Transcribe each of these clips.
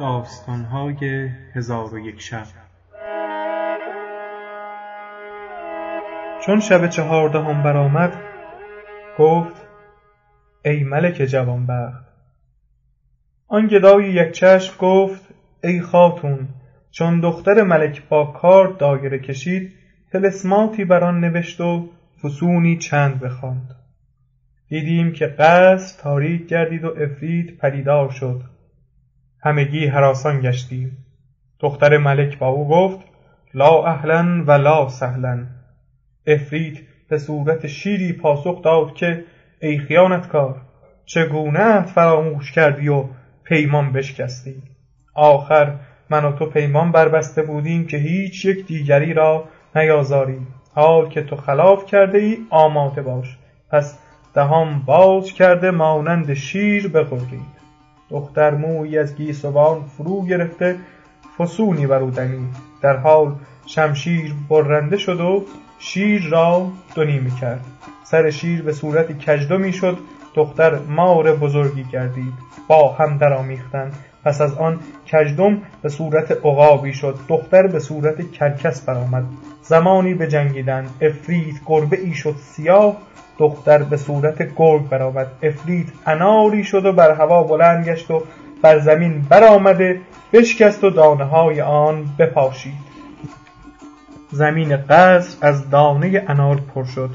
داستانهای هزار و یک شب. چون شب چهاردهم برآمد گفت ای ملک جوانبخت. آن گدای یک چشم گفت ای خاتون چون دختر ملک با کار دایره کشید طلسماتی بر آن نوشت و فسونی چند بخواند. دیدیم که قصر تاریک گردید و عفریت پدیدار شد. همگی هراسان گشتیم. دختر ملک با او گفت لا اهلا و لا سهلا. عفریت به صورت شیری پاسخ داد که ای خیانتکار چگونه فراموش کردی و پیمان بشکستی؟ آخر من و تو پیمان بربسته بودیم که هیچ یک دیگری را نیازاریم. حال که تو خلاف کرده ای آماده باش. پس دهان باز کرده مانند شیر بغرید دختر مویی از گیسوان فرو گرفته فسونی بر او در حال شمشیر برنده شد و شیر را دو نیمه کرد سر شیر به صورت کژدمی شد دختر مار بزرگی گردید با هم درآمیختند. پس از آن کژدم به صورت عقابی شد. دختر به صورت کرکس برآمد. زمانی بجنگیدند. عفریت گربه ای شد سیاه. دختر به صورت گرگ برآمد. عفریت اناری شد و بر هوا بلند گشت و بر زمین برآمده. بشکست و دانه های آن بپاشید. زمین قصر از دانه انار پر شد.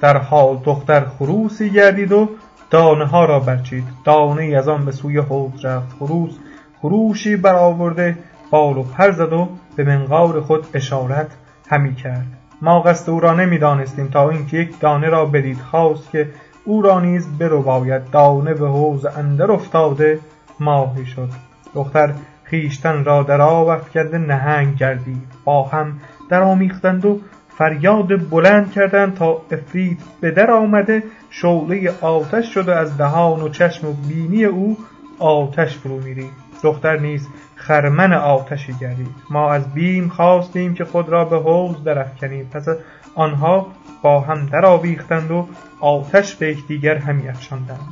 در حال دختر خروسی گردید و دانه ها را برچید. دانه ای از آن به سوی حوض رفت. خروس خروشی برآورده بال و پر زد و به منقار خود اشارت همی کرد. ما قصد او را نمی‌دانستیم تا اینکه یک دانه را بدید. خواست که او را نیز برباید. دانه به حوض اندر افتاده ماهی شد. دختر خویشتن را در آب افکنده نهنگ گردید. با هم درآمیختند و فریاد بلند کردند تا عفریت به در آمده شعله آتش شد از دهان و چشم و بینی او آتش فرو میرید. دختر نیز خرمن آتشی گردید ما از بیم خواستیم که خود را به حوض درافکنیم. پس آنها با هم درآویختند و آتش به یکدیگر همی افشاندند.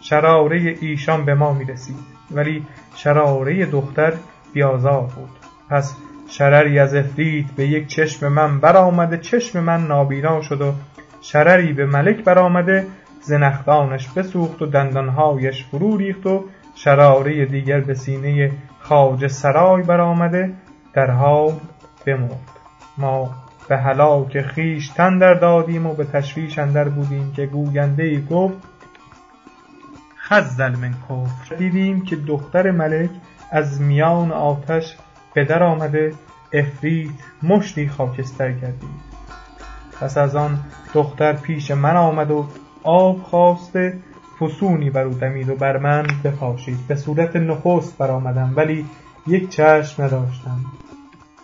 شراره ایشان به ما می رسید ولی شراره دختر بیازار بود. پس شرری از عفریت به یک چشم من برآمده چشم من نابینا شد و شرری به ملک برآمده زنخدانش بسوخت و دندانهایش فرو ریخت و شراره دیگر به سینه خواجه سرای برآمده در حال بمرد. ما به هلاک خویش تن در دادیم و به تشویش اندر بودیم که گوینده ای گفت خذل من کفر. دیدیم که دختر ملک از میان آتش به آمده عفریت مشتی خاکستر گردید. پس از آن دختر پیش من آمد و آب خواسته فسونی بر او دمید و بر من بپاشید. به صورت نخست برآمدم ولی یک چشم نداشتم.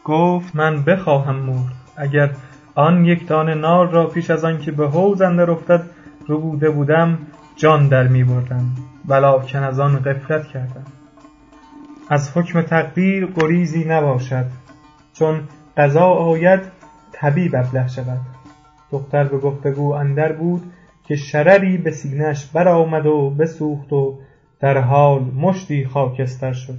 گفت من بخواهم مرد. اگر آن یک دانه نار را پیش از آن که به حوض اندر افتد ربوده بودم جان در می بردم ولکن از آن غفلت کردم. از حکم تقدیر گریزی نباشد چون قضا آید طبیب ابله شود. دختر به گفتگو اندر بود که شرری به سینهاش برآمد و بسوخت و در حال مشتی خاکستر شد.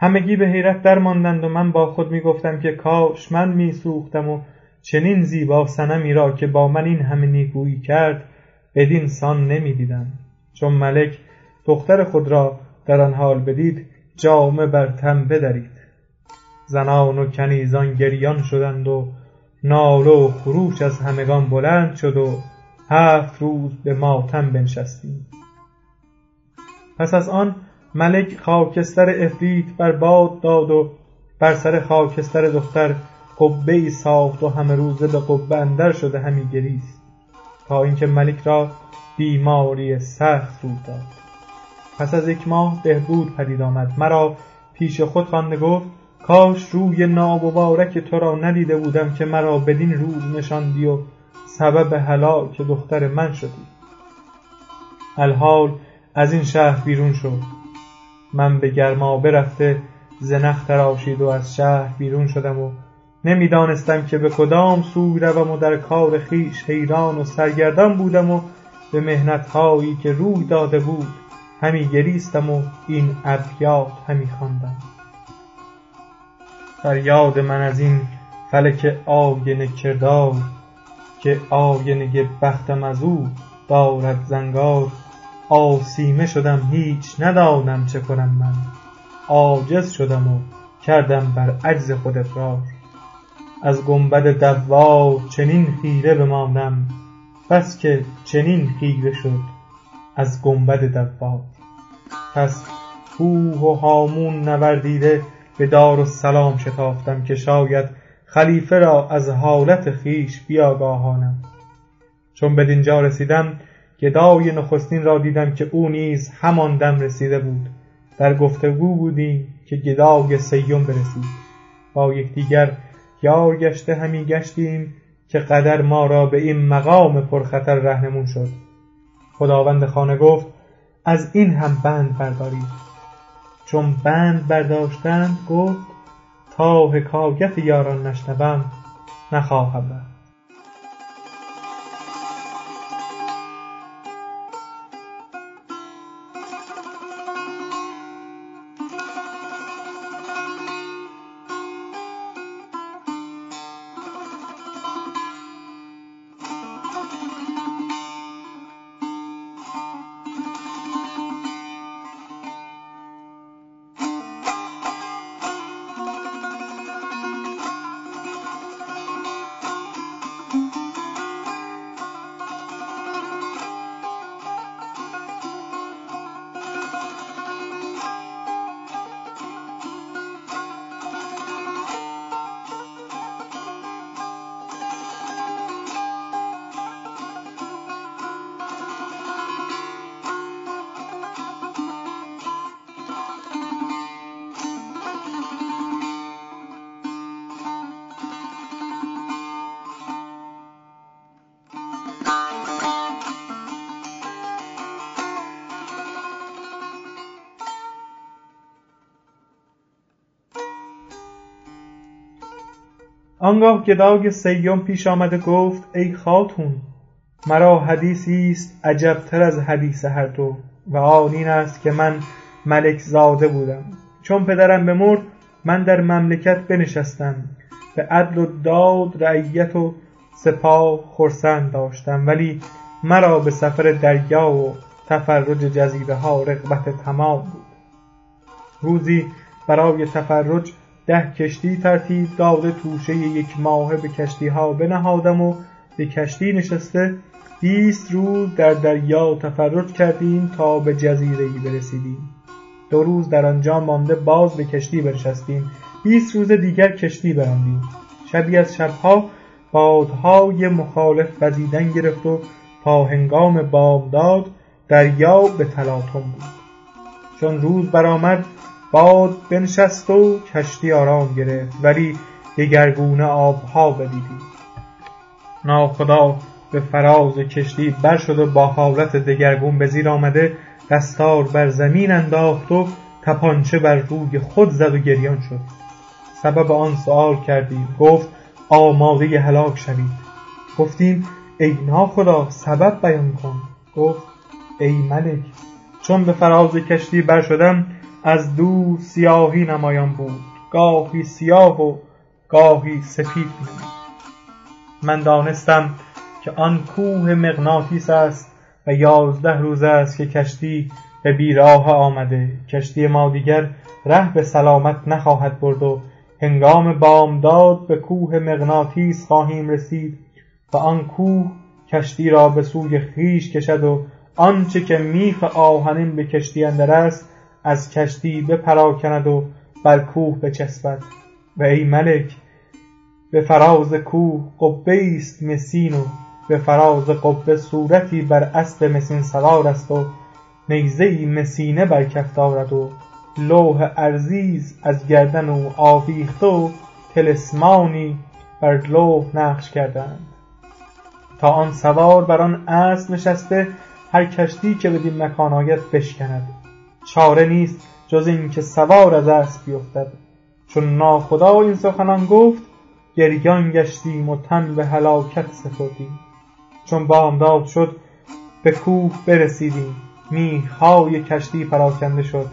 همگی به حیرت درماندند و من با خود می گفتم که کاش من می سوختم و چنین زیبا صنمی را که با من این همه نیکویی کرد بدین سان نمی دیدم چون ملک دختر خود را در آن حال بدید جامه بر تن بدرید. زنان و کنیزان گریان شدند و ناله و خروش از همگان بلند شد و هفت روز به ماتم بنشستیم. پس از آن ملک خاکستر عفریت بر باد داد و بر سر خاکستر دختر قبه ای ساخت و همه روزه به قبه اندر شده همی گریست تا اینکه ملک را بیماری سخت روی داد. پس از یک ماه بهبود پدید آمد. مرا پیش خود خوانده گفت کاش روی نامبارک تو را ندیده بودم که مرا بدین روز نشاندی و سبب هلاک دختر من شدی. الحال از این شهر بیرون شد من به گرمابه رفته زنخ تراشید و از شهر بیرون شدم و نمی‌دانستم که به کدام سوی روم و در کار خویش حیران و سرگردان بودم و به محنتهایی که روی داده بود همی گریستم و این ابیات همی خواندم. فریاد من از این فلک آینه کردار که آینه بختم از او دارد زنگار. آسیمه شدم هیچ ندانم چه کنم من. عاجز شدم و کردم بر عجز خود اقرار از گنبد دوار چنین خیره بمانم بس که چنین خیره شد از گنبد دوار. پس کوه و هامون نوردیده به دارالسلام شتافتم که شاید خلیفه را از حالت خویش بیاگاهانم. چون بدینجا رسیدم گدای نخستین را دیدم که او نیز همان دم رسیده بود. در گفتگو بودیم که گدای سیوم برسید. با یکدیگر یار گشته همی گشتیم که قدر ما را به این مقام پرخطر رهنمون شد. خداوند خانه گفت از این هم بند بردارید چون بند برداشتند گفت تا حکایت یاران نشنوم نخواهم رفت. آنگاه گدای سیوم پیش آمد و گفت ای خاتون مرا حدیثی است عجبتر از حدیث هر دو و آن این است که من ملک زاده بودم. چون پدرم بمرد من در مملکت بنشستم. به عدل و داد رعیت و سپاه خرسند داشتم. ولی مرا به سفر دریا و تفرج جزیره ها رغبت تمام بود. روزی برای تفرج ده کشتی ترتیب داده توشه یک ماهه به کشتی ها بنهادم و به کشتی نشسته بیست روز در دریا تفرج کردیم تا به جزیره ای برسیدیم. دو روز در آنجا مانده باز به کشتی بنشستیم. بیست روز دیگر کشتی براندیم. شبی از شبها بادهای مخالف وزیدن گرفت و تا هنگام بامداد دریا به تلاطم بود. چون روز برآمد باد بنشست و کشتی آرام گرفت ولی دگرگونه آبها بدیدیم ناخدا به فراز کشتی بر شد و با حالت دگرگون به زیر آمده دستار بر زمین انداخت و تپانچه بر روی خود زد و گریان شد. سبب آن سؤال کردیم گفت آماده هلاک شوید. گفتیم ای ناخدا سبب بیان کن. گفت ای ملک چون به فراز کشتی بر شدم از دور سیاهی نمایان بود. گاهی سیاه و گاهی سپید بود. من دانستم که آن کوه مغناطیس است و یازده روز است که کشتی به بیراه آمده. کشتی ما دیگر ره به سلامت نخواهد برد و هنگام بامداد به کوه مغناطیس خواهیم رسید و آن کوه کشتی را به سوی خویش کشد و آنچه که میخ آهنین به کشتی اندر است از کشتی بپراکند و بر کوه بچسبد. و ای ملک به فراز کوه قبه است مسین و به فراز قبه صورتی بر اسب مسین سوار است و نیزه ای مسینه بر کف دارد و لوح ارزیز از گردن او آویخته و طلسمانی بر لوح نقش کردند. تا آن سوار بر آن اسب نشسته هر کشتی که بدین مکان آید بشکند. چاره نیست جز این که سوار از اسب بیفتد. چون ناخدا این سخنان گفت گریان گشتیم و تن به هلاکت سپردیم. چون بامداد شد به کوه برسیدیم. میخهای کشتی پراکنده شد.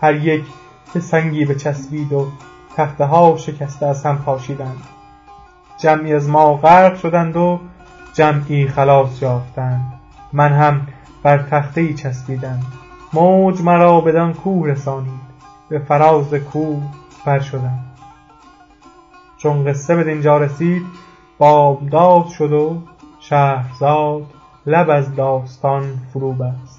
هر یک به سنگی بچسبید و تخته ها شکسته از هم پاشیدند. جمعی از ما غرق شدند و جمعی خلاص یافتند. من هم بر تخته ای چسبیدم. موج مرا بدان کوه رسانید به فراز کوه بر شدم. چون قصه به دینجا رسید بامداد شد و شهرزاد لب از داستان فرو بست.